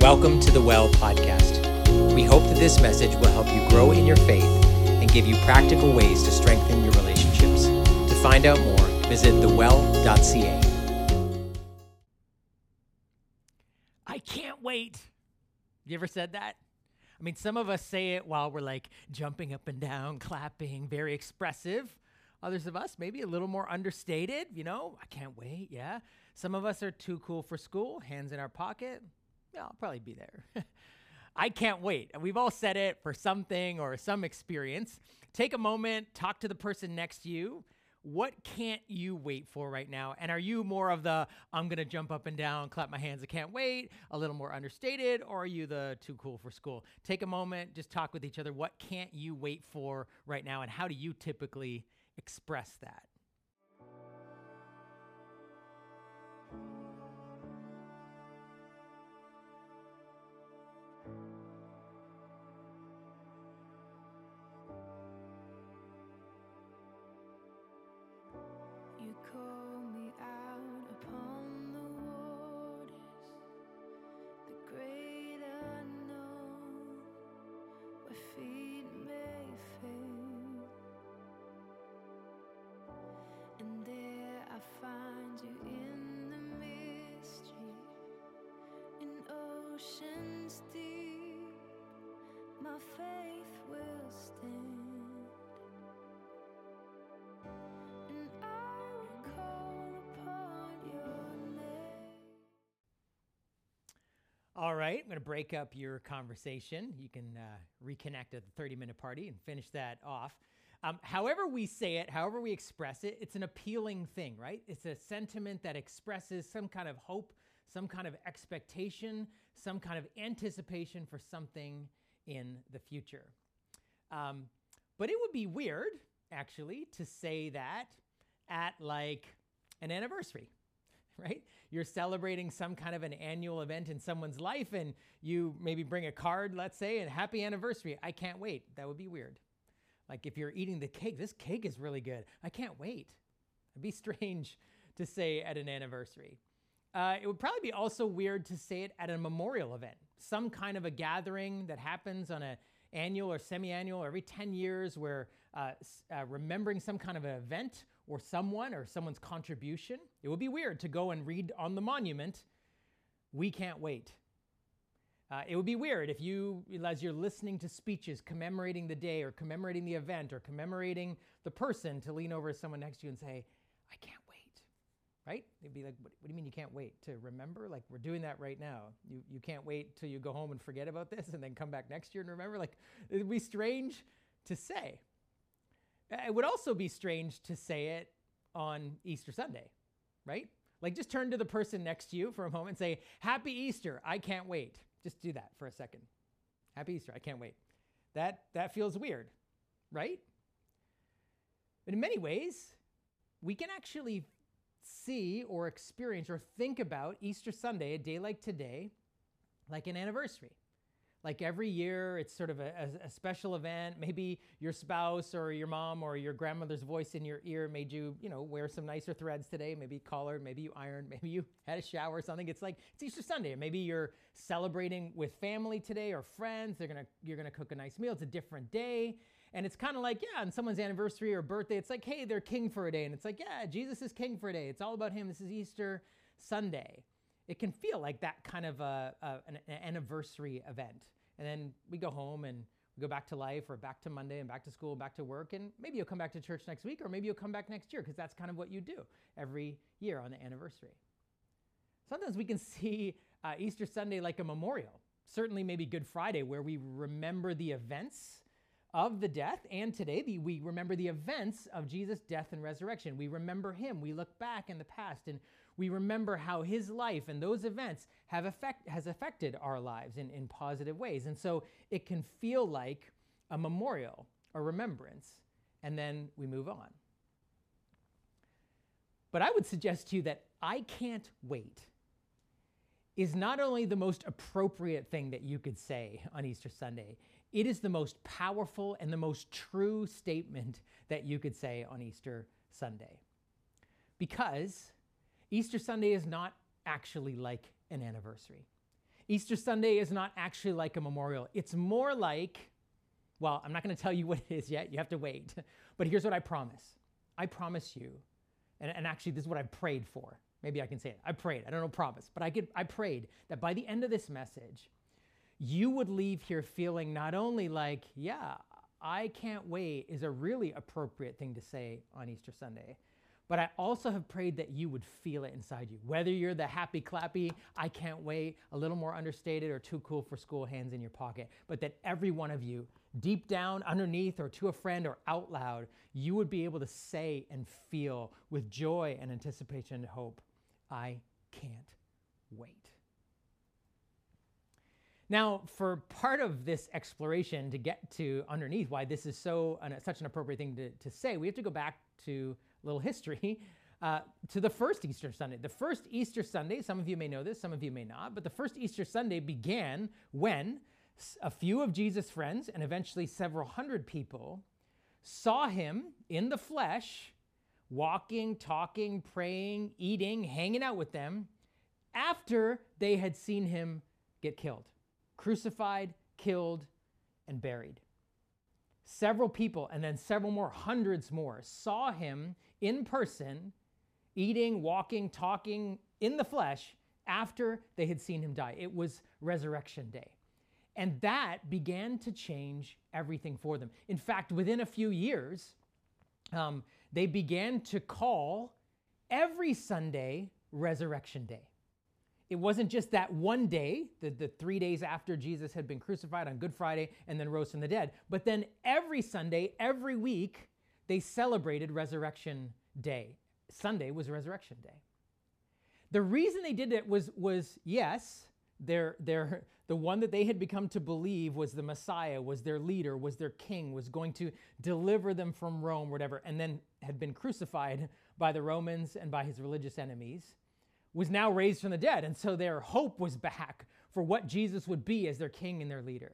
Welcome to the Well podcast. We hope that this message will help you grow in your faith and give you practical ways to strengthen your relationships. To find out more, visit thewell.ca. I can't wait. You ever said that? I mean, some of us say it while we're like jumping up and down, clapping, very expressive. Others of us, maybe a little more understated, you know, I can't wait, yeah. Some of us are too cool for school, hands in our pocket. Yeah, I'll probably be there. I can't wait. We've all said it for something or some experience. Take a moment, talk to the person next to you. What can't you wait for right now? And are you more of the I'm going to jump up and down, clap my hands, I can't wait, a little more understated, or are you the too cool for school? Take a moment, just talk with each other. What can't you wait for right now? And how do you typically express that? All right, I'm going to break up your conversation. You can uh, reconnect at the 30 minute party and finish that off. Um, however, we say it, however, we express it, it's an appealing thing, right? It's a sentiment that expresses some kind of hope, some kind of expectation, some kind of anticipation for something in the future. Um, but it would be weird, actually, to say that at like an anniversary right? You're celebrating some kind of an annual event in someone's life and you maybe bring a card, let's say, and happy anniversary. I can't wait. That would be weird. Like if you're eating the cake, this cake is really good. I can't wait. It'd be strange to say at an anniversary. Uh, it would probably be also weird to say it at a memorial event, some kind of a gathering that happens on a annual or semi-annual every 10 years where uh, uh, remembering some kind of an event or someone or someone's contribution. It would be weird to go and read on the monument, we can't wait. Uh, it would be weird if you, as you're listening to speeches commemorating the day or commemorating the event or commemorating the person, to lean over to someone next to you and say, I can't wait right? They'd be like, what, what do you mean you can't wait to remember? Like we're doing that right now. You you can't wait till you go home and forget about this and then come back next year and remember. Like it'd be strange to say. Uh, It would also be strange to say it on Easter Sunday, right? Like just turn to the person next to you for a moment and say, Happy Easter, I can't wait. Just do that for a second. Happy Easter, I can't wait. That that feels weird, right? But in many ways, we can actually see or experience or think about Easter Sunday, a day like today, like an anniversary. Like every year, it's sort of a, a- special event. Maybe your spouse or your mom or your grandmother's voice in your ear made you, you know, wear some nicer threads today. Maybe collared, maybe you ironed, maybe you had a shower or something. It's like it's Easter Sunday. Maybe you're celebrating with family today or friends. They're gonna you're gonna cook a nice meal. It's a different day. And it's kind of like, yeah, on someone's anniversary or birthday, it's like, hey, they're king for a day. And it's like, yeah, Jesus is king for a day. It's all about him. This is Easter Sunday. It can feel like that kind of a, a, an, an anniversary event. And then we go home and we go back to life or back to Monday and back to school back to work. And maybe you'll come back to church next week or maybe you'll come back next year because that's kind of what you do every year on the anniversary. Sometimes we can see uh, Easter Sunday like a memorial. Certainly, maybe Good Friday, where we remember the events of the death, and today the, we remember the events of Jesus' death and resurrection. We remember him. We look back in the past and we remember how his life and those events have effect, has affected our lives in, in positive ways. And so it can feel like a memorial, a remembrance, and then we move on. But I would suggest to you that I can't wait is not only the most appropriate thing that you could say on Easter Sunday, it is the most powerful and the most true statement that you could say on Easter Sunday. Because Easter Sunday is not actually like an anniversary. Easter Sunday is not actually like a memorial. It's more like, well, I'm not going to tell you what it is yet. You have to wait. But here's what I promise I promise you, and, and actually, this is what I prayed for. Maybe I can say it. I prayed. I don't know promise, but I, could, I prayed that by the end of this message, you would leave here feeling not only like, yeah, I can't wait is a really appropriate thing to say on Easter Sunday, but I also have prayed that you would feel it inside you. Whether you're the happy clappy, I can't wait, a little more understated, or too cool for school hands in your pocket, but that every one of you, deep down, underneath, or to a friend, or out loud, you would be able to say and feel with joy and anticipation and hope, I can't wait. Now, for part of this exploration to get to underneath why this is so such an appropriate thing to, to say, we have to go back to little history uh, to the first Easter Sunday. The first Easter Sunday, some of you may know this, some of you may not, but the first Easter Sunday began when a few of Jesus' friends and eventually several hundred people saw him in the flesh, walking, talking, praying, eating, hanging out with them after they had seen him get killed crucified, killed, and buried. Several people, and then several more, hundreds more, saw him in person, eating, walking, talking in the flesh after they had seen him die. It was Resurrection Day. And that began to change everything for them. In fact, within a few years, um, they began to call every Sunday Resurrection Day it wasn't just that one day, the, the three days after Jesus had been crucified on Good Friday and then rose from the dead, but then every Sunday, every week, they celebrated Resurrection Day. Sunday was Resurrection Day. The reason they did it was, was yes, their, their, the one that they had become to believe was the Messiah, was their leader, was their king, was going to deliver them from Rome, whatever, and then had been crucified by the Romans and by his religious enemies was now raised from the dead. And so their hope was back for what Jesus would be as their king and their leader.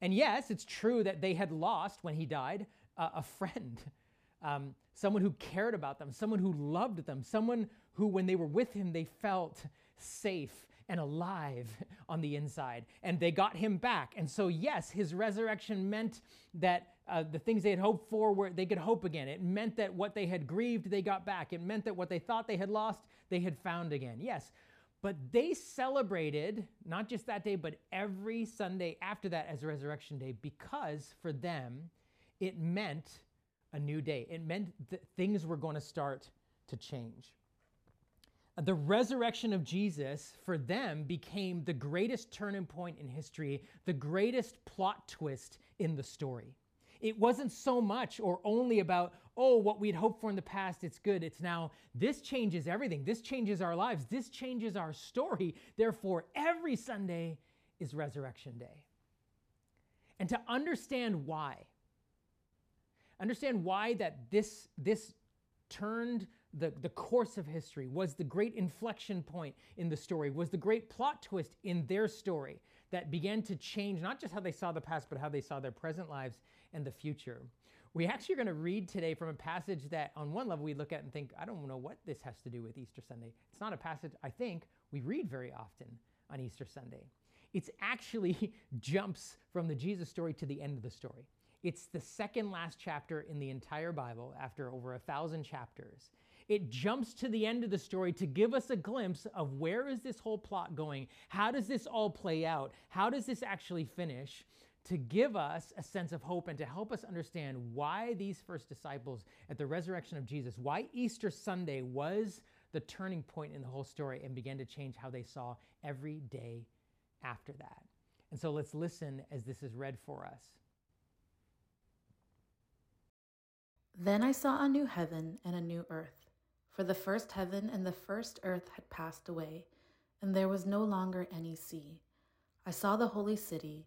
And yes, it's true that they had lost when he died uh, a friend, um, someone who cared about them, someone who loved them, someone who, when they were with him, they felt safe and alive on the inside. And they got him back. And so, yes, his resurrection meant that uh, the things they had hoped for were they could hope again. It meant that what they had grieved, they got back. It meant that what they thought they had lost, they had found again. Yes. But they celebrated not just that day, but every Sunday after that as Resurrection Day because for them, it meant a new day. It meant that things were going to start to change the resurrection of Jesus for them became the greatest turning point in history, the greatest plot twist in the story. It wasn't so much or only about, oh, what we'd hoped for in the past, it's good. It's now, this changes everything. This changes our lives. This changes our story. Therefore, every Sunday is Resurrection Day. And to understand why, understand why that this, this turned the, the course of history, was the great inflection point in the story, was the great plot twist in their story that began to change not just how they saw the past, but how they saw their present lives and the future. We actually are going to read today from a passage that, on one level, we look at and think, I don't know what this has to do with Easter Sunday. It's not a passage I think we read very often on Easter Sunday. It's actually jumps from the Jesus story to the end of the story. It's the second last chapter in the entire Bible after over a thousand chapters. It jumps to the end of the story to give us a glimpse of where is this whole plot going? How does this all play out? How does this actually finish? To give us a sense of hope and to help us understand why these first disciples at the resurrection of Jesus, why Easter Sunday was the turning point in the whole story and began to change how they saw every day after that. And so let's listen as this is read for us. Then I saw a new heaven and a new earth. For the first heaven and the first earth had passed away, and there was no longer any sea. I saw the holy city,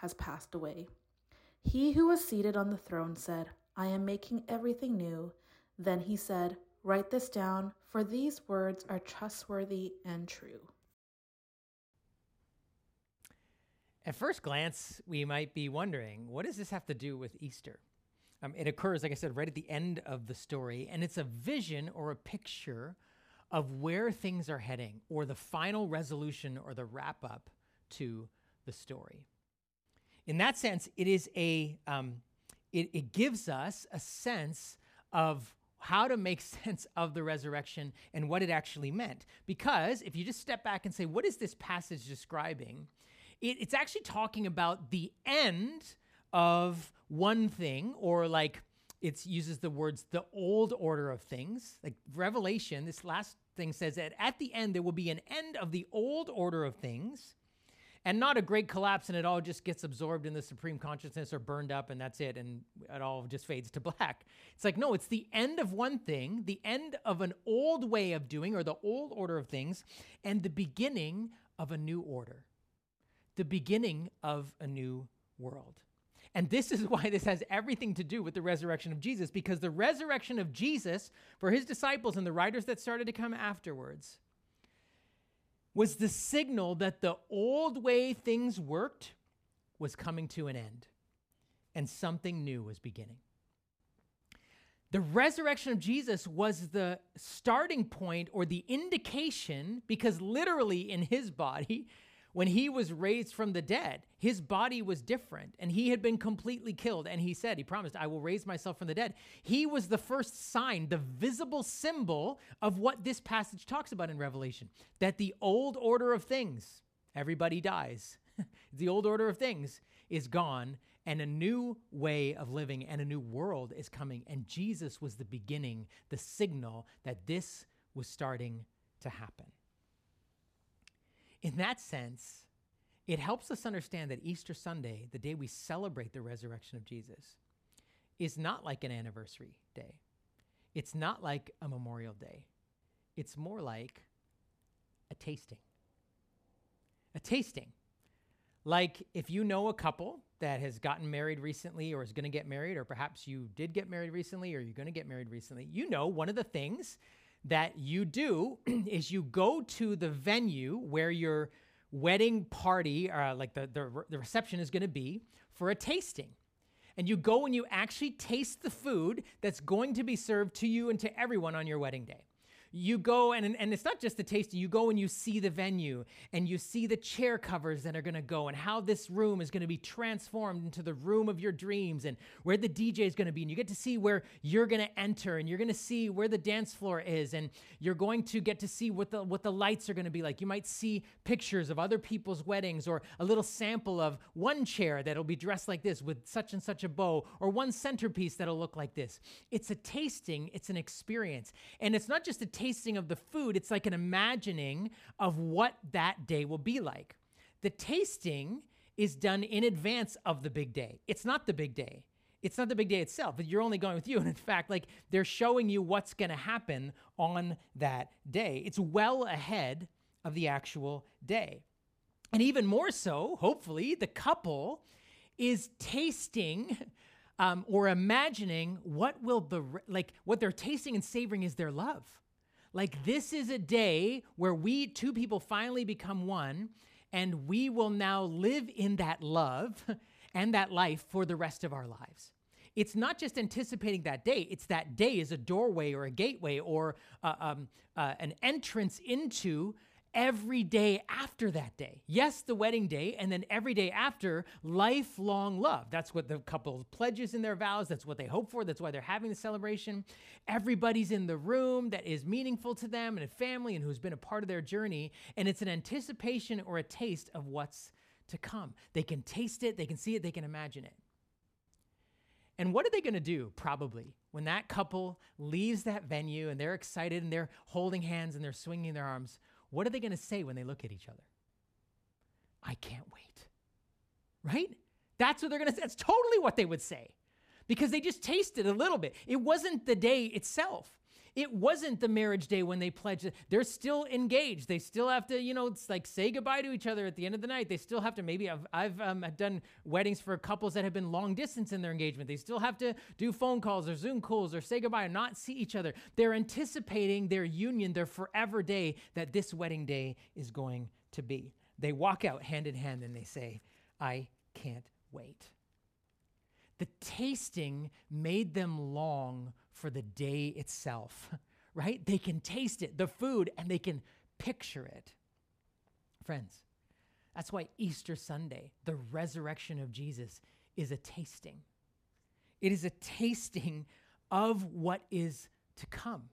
has passed away. He who was seated on the throne said, I am making everything new. Then he said, Write this down, for these words are trustworthy and true. At first glance, we might be wondering, what does this have to do with Easter? Um, it occurs, like I said, right at the end of the story, and it's a vision or a picture of where things are heading, or the final resolution or the wrap up to the story. In that sense, it is a um, it, it gives us a sense of how to make sense of the resurrection and what it actually meant. Because if you just step back and say, what is this passage describing? It, it's actually talking about the end of one thing, or like it uses the words the old order of things. Like Revelation, this last thing says that at the end there will be an end of the old order of things and not a great collapse and it all just gets absorbed in the supreme consciousness or burned up and that's it and it all just fades to black. It's like, no, it's the end of one thing, the end of an old way of doing or the old order of things, and the beginning of a new order, the beginning of a new world. And this is why this has everything to do with the resurrection of Jesus, because the resurrection of Jesus for his disciples and the writers that started to come afterwards was the signal that the old way things worked was coming to an end and something new was beginning. The resurrection of Jesus was the starting point or the indication, because literally in his body, when he was raised from the dead, his body was different and he had been completely killed. And he said, He promised, I will raise myself from the dead. He was the first sign, the visible symbol of what this passage talks about in Revelation that the old order of things, everybody dies, the old order of things is gone and a new way of living and a new world is coming. And Jesus was the beginning, the signal that this was starting to happen. In that sense, it helps us understand that Easter Sunday, the day we celebrate the resurrection of Jesus, is not like an anniversary day. It's not like a memorial day. It's more like a tasting. A tasting. Like if you know a couple that has gotten married recently or is going to get married, or perhaps you did get married recently or you're going to get married recently, you know one of the things that you do is you go to the venue where your wedding party, uh, like the, the, the reception is going to be, for a tasting. And you go and you actually taste the food that's going to be served to you and to everyone on your wedding day you go and, and it's not just the tasting, you go and you see the venue and you see the chair covers that are going to go and how this room is going to be transformed into the room of your dreams and where the DJ is going to be. And you get to see where you're going to enter and you're going to see where the dance floor is and you're going to get to see what the, what the lights are going to be like. You might see pictures of other people's weddings or a little sample of one chair that'll be dressed like this with such and such a bow or one centerpiece that'll look like this. It's a tasting, it's an experience. And it's not just a tasting of the food, it's like an imagining of what that day will be like. The tasting is done in advance of the big day. It's not the big day. It's not the big day itself, but you're only going with you. And in fact, like they're showing you what's going to happen on that day. It's well ahead of the actual day. And even more so, hopefully, the couple is tasting um, or imagining what will the like what they're tasting and savoring is their love like, this is a day where we, two people, finally become one, and we will now live in that love and that life for the rest of our lives. It's not just anticipating that day, it's that day is a doorway or a gateway or uh, um, uh, an entrance into every day after that day. Yes, the wedding day, and then every day after, lifelong love. That's what the couple pledges in their vows. That's what they hope for. That's why they're having the celebration. Everybody's in the room that is meaningful to them and a family and who's been a part of their journey. And it's an anticipation or a taste of what's to come. They can taste it, they can see it, they can imagine it. And what are they going to do, probably, when that couple leaves that venue and they're excited and they're holding hands and they're swinging their arms? What are they going to say when they look at each other? I can't wait. Right? That's what they're going to say. That's totally what they would say because they just tasted a little bit. It wasn't the day itself. It wasn't the marriage day when they pledged. They're still engaged. They still have to, you know, it's like say goodbye to each other at the end of the night. They still have to. Maybe I've I've um, done weddings for couples that have been long distance in their engagement. They still have to do phone calls or Zoom calls or say goodbye and not see each other. They're anticipating their union, their forever day that this wedding day is going to be. They walk out hand in hand and they say, "I can't wait." The tasting made them long for the day itself, right? They can taste it, the food, and they can picture it. Friends, that's why Easter Sunday, the resurrection of Jesus, is a tasting. It is a tasting of what is to come.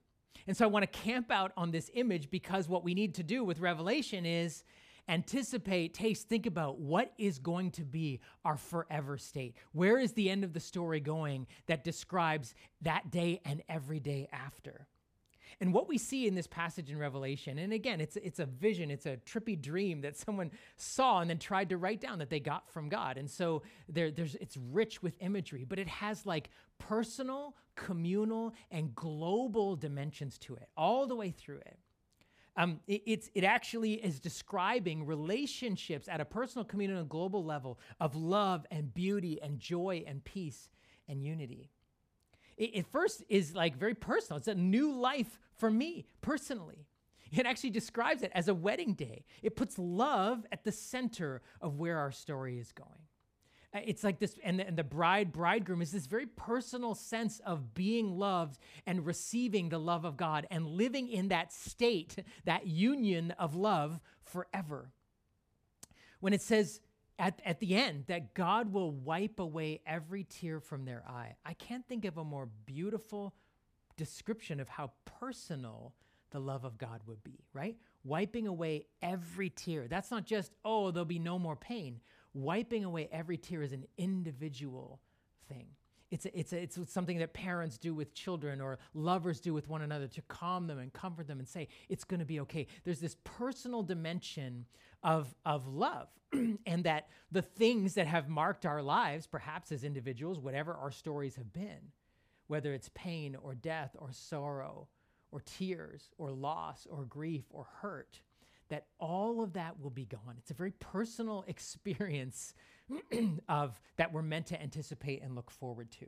And so I want to camp out on this image because what we need to do with Revelation is anticipate, taste, think about what is going to be our forever state. Where is the end of the story going that describes that day and every day after? And what we see in this passage in Revelation, and again, it's, it's a vision, it's a trippy dream that someone saw and then tried to write down that they got from God. And so there, there's, it's rich with imagery, but it has like personal, communal, and global dimensions to it, all the way through it. Um, it, it's, it actually is describing relationships at a personal, communal, and global level of love and beauty and joy and peace and unity. It, it first is like very personal. It's a new life for me personally. It actually describes it as a wedding day. It puts love at the center of where our story is going. Uh, it's like this, and the, and the bride, bridegroom is this very personal sense of being loved and receiving the love of God and living in that state, that union of love forever. When it says at, at the end that God will wipe away every tear from their eye, I can't think of a more beautiful description of how personal the love of God would be, right? Wiping away every tear. That's not just, oh, there'll be no more pain wiping away every tear is an individual thing. It's, a, it's, a, it's something that parents do with children or lovers do with one another to calm them and comfort them and say, it's going to be okay. There's this personal dimension of, of love, and that the things that have marked our lives, perhaps as individuals, whatever our stories have been, whether it's pain or death or sorrow or tears or loss or grief or hurt, that all of that will be gone. It's a very personal experience of that we're meant to anticipate and look forward to.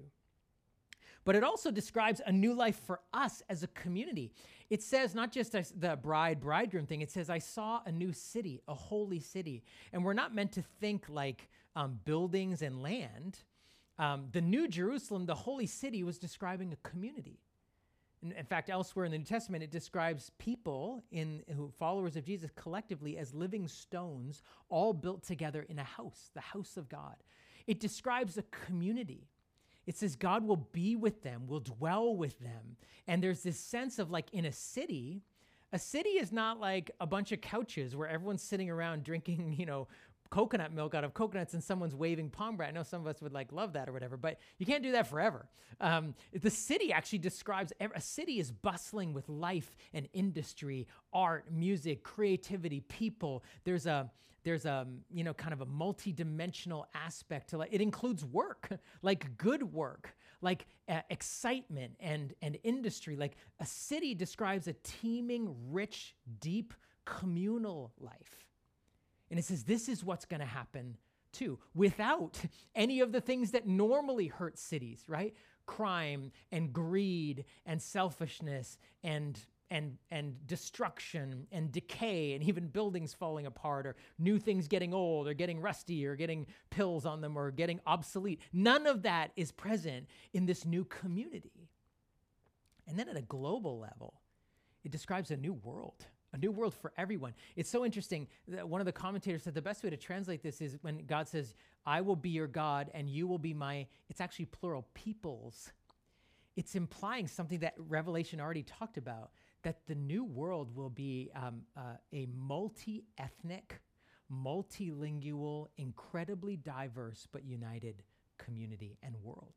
But it also describes a new life for us as a community. It says not just the bride bridegroom thing, it says, I saw a new city, a holy city. And we're not meant to think like um, buildings and land. Um, the New Jerusalem, the holy city, was describing a community. In, in, fact, elsewhere in the New Testament, it describes people in who followers of Jesus collectively as living stones, all built together in a house, the house of God. It describes a community. It says God will be with them, will dwell with them. And there's this sense of like in a city, a city is not like a bunch of couches where everyone's sitting around drinking, you know, coconut milk out of coconuts and someone's waving palm branch. I know some of us would like love that or whatever, but you can't do that forever. Um, the city actually describes a city is bustling with life and industry, art, music, creativity, people. There's a there's a you know kind of a multi-dimensional aspect to it. It includes work, like good work, like uh, excitement and and industry. Like a city describes a teeming, rich, deep communal life. And it says this is what's going to happen too, without any of the things that normally hurt cities, right? Crime and greed and selfishness and and and destruction and decay and even buildings falling apart or new things getting old or getting rusty or getting pills on them or getting obsolete. None of that is present in this new community. And then at a global level, it describes a new world a new world for everyone. It's so interesting. that One of the commentators said the best way to translate this is when God says, I will be your God and you will be my, it's actually plural, peoples. It's implying something that Revelation already talked about that the new world will be um, uh, a multi ethnic, multilingual, incredibly diverse but united community and world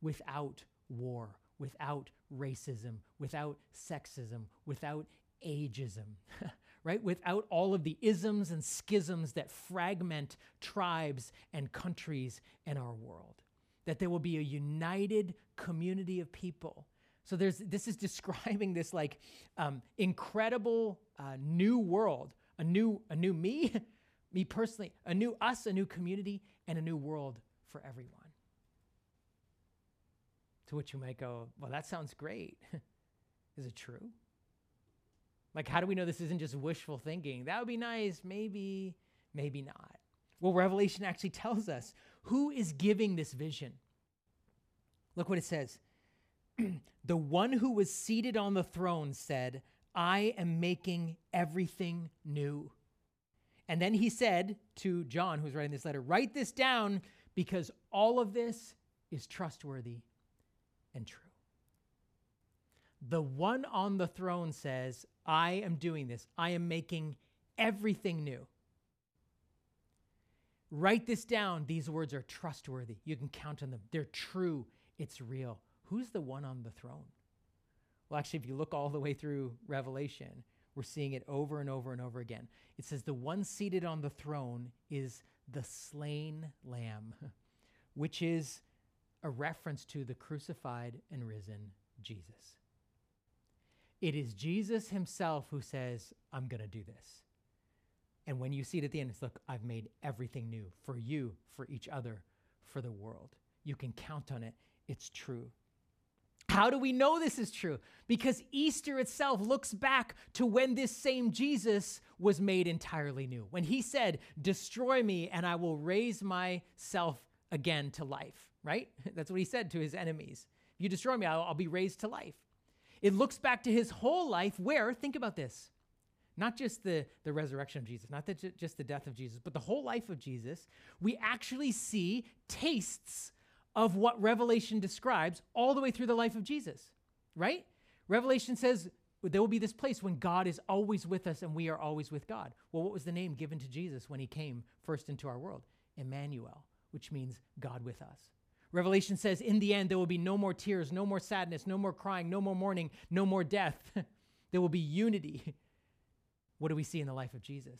without war, without racism, without sexism, without ageism, right? Without all of the isms and schisms that fragment tribes and countries in our world. That there will be a united community of people So there's this is describing this like um, incredible uh, new world, a new a new me, me personally, a new us, a new community, and a new world for everyone. To which you might go, well, that sounds great. is it true? Like, how do we know this isn't just wishful thinking? That would be nice, maybe, maybe not. Well, Revelation actually tells us who is giving this vision. Look what it says. the one who was seated on the throne said, I am making everything new. And then he said to John, who's writing this letter, Write this down because all of this is trustworthy and true. The one on the throne says, I am doing this. I am making everything new. Write this down. These words are trustworthy. You can count on them. They're true. It's real. Who's the one on the throne? Well, actually, if you look all the way through Revelation, we're seeing it over and over and over again. It says, The one seated on the throne is the slain lamb, which is a reference to the crucified and risen Jesus. It is Jesus himself who says, I'm going to do this. And when you see it at the end, it's look, I've made everything new for you, for each other, for the world. You can count on it. It's true. How do we know this is true? Because Easter itself looks back to when this same Jesus was made entirely new. When he said, Destroy me and I will raise myself again to life, right? That's what he said to his enemies. If you destroy me, I'll, I'll be raised to life. It looks back to his whole life where, think about this, not just the, the resurrection of Jesus, not the, just the death of Jesus, but the whole life of Jesus. We actually see tastes of what Revelation describes all the way through the life of Jesus, right? Revelation says there will be this place when God is always with us and we are always with God. Well, what was the name given to Jesus when he came first into our world? Emmanuel, which means God with us. Revelation says, in the end, there will be no more tears, no more sadness, no more crying, no more mourning, no more death. there will be unity. What do we see in the life of Jesus?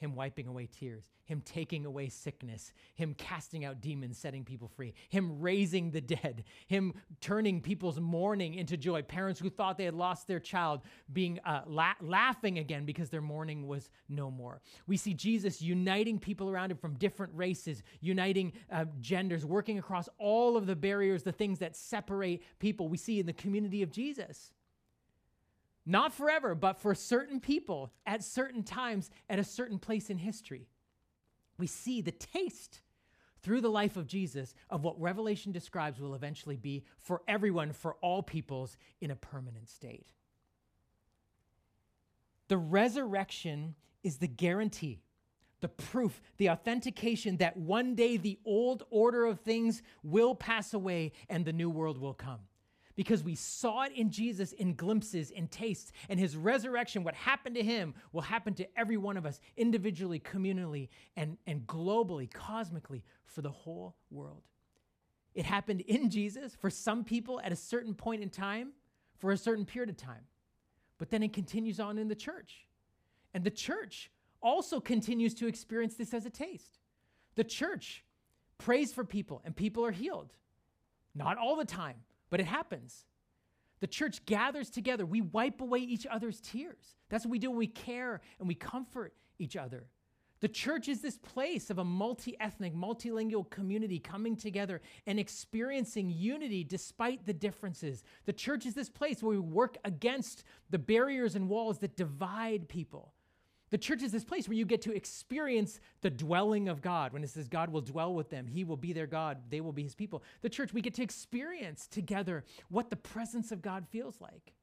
Him wiping away tears, Him taking away sickness, Him casting out demons, setting people free, Him raising the dead, Him turning people's mourning into joy. Parents who thought they had lost their child being uh, la- laughing again because their mourning was no more. We see Jesus uniting people around Him from different races, uniting uh, genders, working across all of the barriers, the things that separate people. We see in the community of Jesus. Not forever, but for certain people at certain times at a certain place in history. We see the taste through the life of Jesus of what Revelation describes will eventually be for everyone, for all peoples, in a permanent state. The resurrection is the guarantee, the proof, the authentication that one day the old order of things will pass away and the new world will come because we saw it in Jesus in glimpses, in tastes, and his resurrection, what happened to him, will happen to every one of us individually, communally, and, and globally, cosmically, for the whole world. It happened in Jesus for some people at a certain point in time, for a certain period of time. But then it continues on in the church. And the church also continues to experience this as a taste. The church prays for people, and people are healed. Not all the time, but it happens. The church gathers together. We wipe away each other's tears. That's what we do when we care and we comfort each other. The church is this place of a multi ethnic, multilingual community coming together and experiencing unity despite the differences. The church is this place where we work against the barriers and walls that divide people. The church is this place where you get to experience the dwelling of God. When it says God will dwell with them, He will be their God, they will be His people. The church, we get to experience together what the presence of God feels like.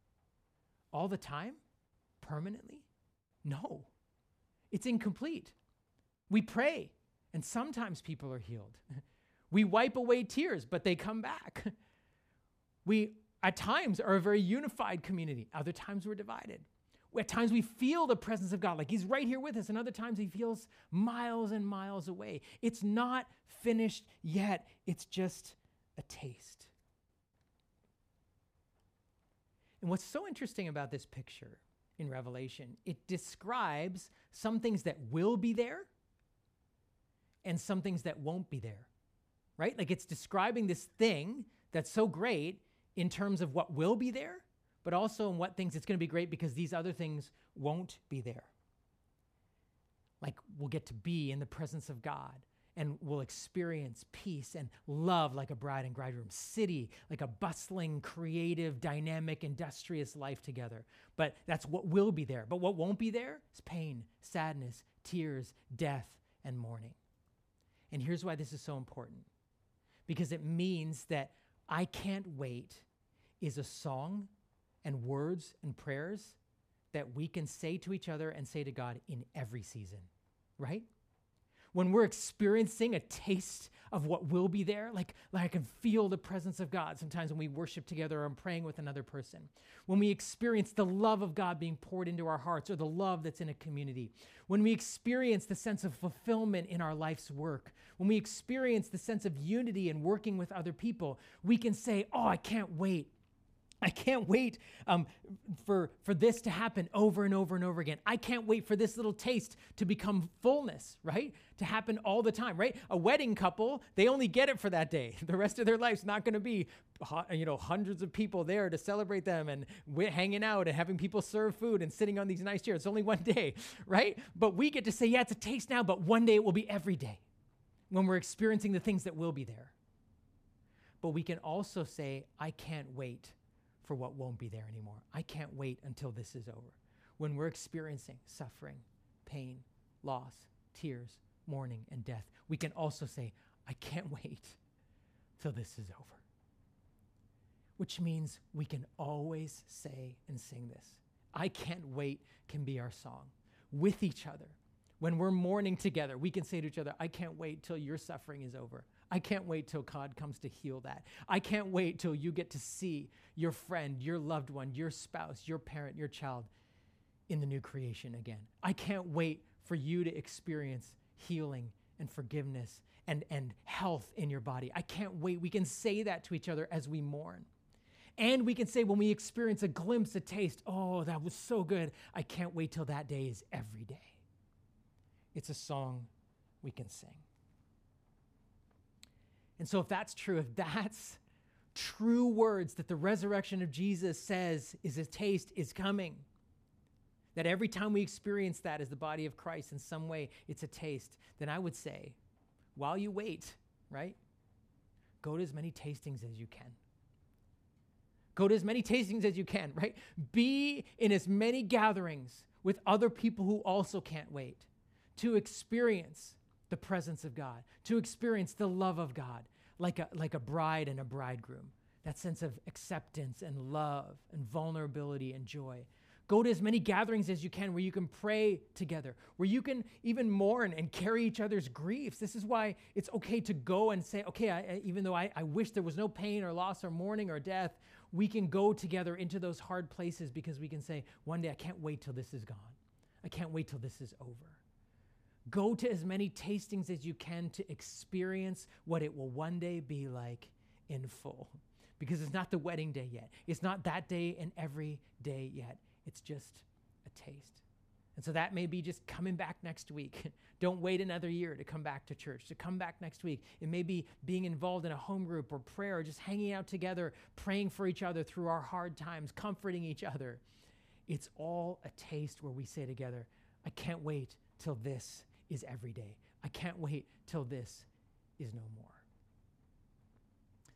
All the time? Permanently? No. It's incomplete. We pray, and sometimes people are healed. We wipe away tears, but they come back. We, at times, are a very unified community, other times, we're divided. At times we feel the presence of God, like He's right here with us, and other times He feels miles and miles away. It's not finished yet, it's just a taste. And what's so interesting about this picture in Revelation, it describes some things that will be there and some things that won't be there, right? Like it's describing this thing that's so great in terms of what will be there, but also in what things it's going to be great because these other things won't be there. Like we'll get to be in the presence of God and we'll experience peace and love like a bride and bridegroom, city like a bustling, creative, dynamic, industrious life together. But that's what will be there. But what won't be there is pain, sadness, tears, death, and mourning. And here's why this is so important because it means that I can't wait is a song and words and prayers that we can say to each other and say to God in every season, right? When we're experiencing a taste of what will be there, like, like I can feel the presence of God sometimes when we worship together or I'm praying with another person. When we experience the love of God being poured into our hearts or the love that's in a community. When we experience the sense of fulfillment in our life's work. When we experience the sense of unity and working with other people, we can say, Oh, I can't wait I can't wait um, for, for this to happen over and over and over again. I can't wait for this little taste to become fullness, right? To happen all the time, right? A wedding couple, they only get it for that day. The rest of their life's not going to be, you know, hundreds of people there to celebrate them and hanging out and having people serve food and sitting on these nice chairs. It's only one day, right? But we get to say, yeah, it's a taste now, but one day it will be every day when we're experiencing the things that will be there. But we can also say, I can't wait for what won't be there anymore. I can't wait until this is over. When we're experiencing suffering, pain, loss, tears, mourning, and death, we can also say, I can't wait till this is over. Which means we can always say and sing this. I can't wait can be our song with each other. When we're mourning together, we can say to each other, I can't wait till your suffering is over. I can't wait till God comes to heal that. I can't wait till you get to see your friend, your loved one, your spouse, your parent, your child in the new creation again. I can't wait for you to experience healing and forgiveness and, and health in your body. I can't wait. We can say that to each other as we mourn. And we can say when we experience a glimpse, a taste, oh, that was so good. I can't wait till that day is every day. It's a song we can sing. And so, if that's true, if that's true words that the resurrection of Jesus says is a taste is coming, that every time we experience that as the body of Christ in some way, it's a taste, then I would say, while you wait, right, go to as many tastings as you can. Go to as many tastings as you can, right? Be in as many gatherings with other people who also can't wait to experience the presence of God, to experience the love of God like a, like a bride and a bridegroom. That sense of acceptance and love and vulnerability and joy. Go to as many gatherings as you can where you can pray together, where you can even mourn and carry each other's griefs. This is why it's okay to go and say, okay, I, even though I, I wish there was no pain or loss or mourning or death, we can go together into those hard places because we can say, one day I can't wait till this is gone. I can't wait till this is over. Go to as many tastings as you can to experience what it will one day be like in full. Because it's not the wedding day yet. It's not that day and every day yet. It's just a taste. And so that may be just coming back next week. Don't wait another year to come back to church, to come back next week. It may be being involved in a home group or prayer, or just hanging out together, praying for each other through our hard times, comforting each other. It's all a taste where we say together, I can't wait till this is every day. I can't wait till this is no more.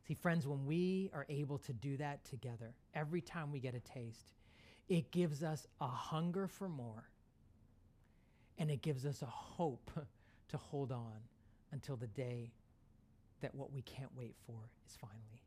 See, friends, when we are able to do that together, every time we get a taste, it gives us a hunger for more and it gives us a hope to hold on until the day that what we can't wait for is finally